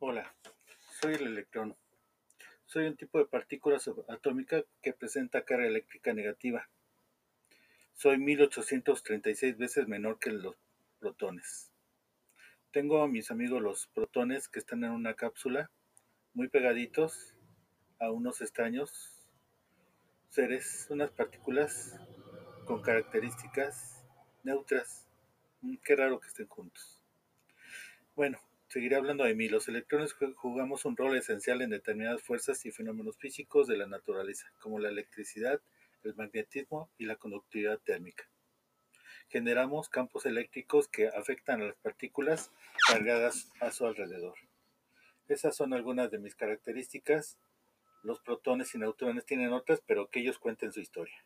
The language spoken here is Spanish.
Hola, soy el electrón. Soy un tipo de partícula subatómica que presenta carga eléctrica negativa. Soy 1836 veces menor que los protones. Tengo a mis amigos los protones que están en una cápsula, muy pegaditos a unos extraños seres, unas partículas con características neutras. Mm, qué raro que estén juntos. Bueno, seguiré hablando de mí. Los electrones jugamos un rol esencial en determinadas fuerzas y fenómenos físicos de la naturaleza, como la electricidad, el magnetismo y la conductividad térmica. Generamos campos eléctricos que afectan a las partículas cargadas a su alrededor. Esas son algunas de mis características. Los protones y neutrones tienen otras, pero que ellos cuenten su historia.